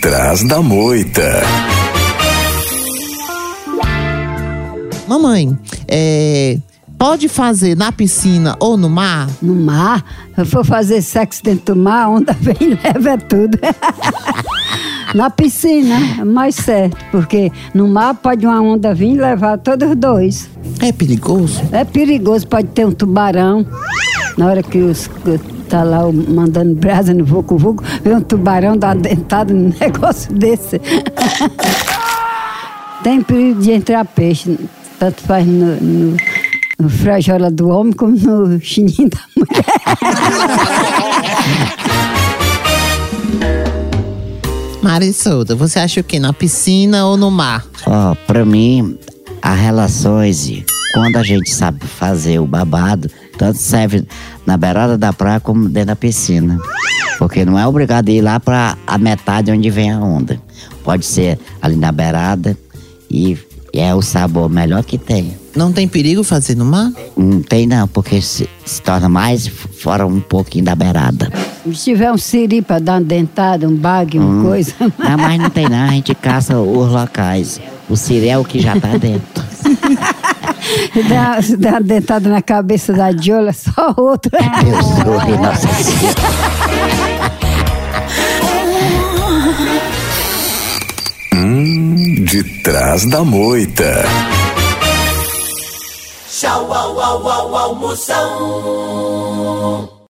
trás da moita. Mamãe, é, pode fazer na piscina ou no mar? No mar, se eu for fazer sexo dentro do mar, a onda vem e leva tudo. Na piscina é mais certo, porque no mar pode uma onda vir e levar todos os dois. É perigoso? É perigoso, pode ter um tubarão. Na hora que os tá lá mandando brasa no vucu vucu, vem um tubarão dar uma dentada num negócio desse. Tem perigo de entrar peixe, tanto faz no, no, no frajola do homem como no chininho da mulher. Marissolda, você acha o quê? Na piscina ou no mar? Ó, pra mim, as relações, quando a gente sabe fazer o babado, tanto serve na beirada da praia como dentro da piscina. Porque não é obrigado a ir lá pra a metade onde vem a onda. Pode ser ali na beirada e, e é o sabor melhor que tem. Não tem perigo fazer no mar? Não tem não, porque se, se torna mais fora um pouquinho da beirada. Se tiver um siri para dar uma dentada, um bague, uma coisa. Não, mas não tem não, a gente caça os locais. O siri é o que já tá dentro. Se der, se der uma dentada na cabeça da Diola, só outra. Deus do nossa senhora. De trás da moita. Tchau, au, au, au, almoção.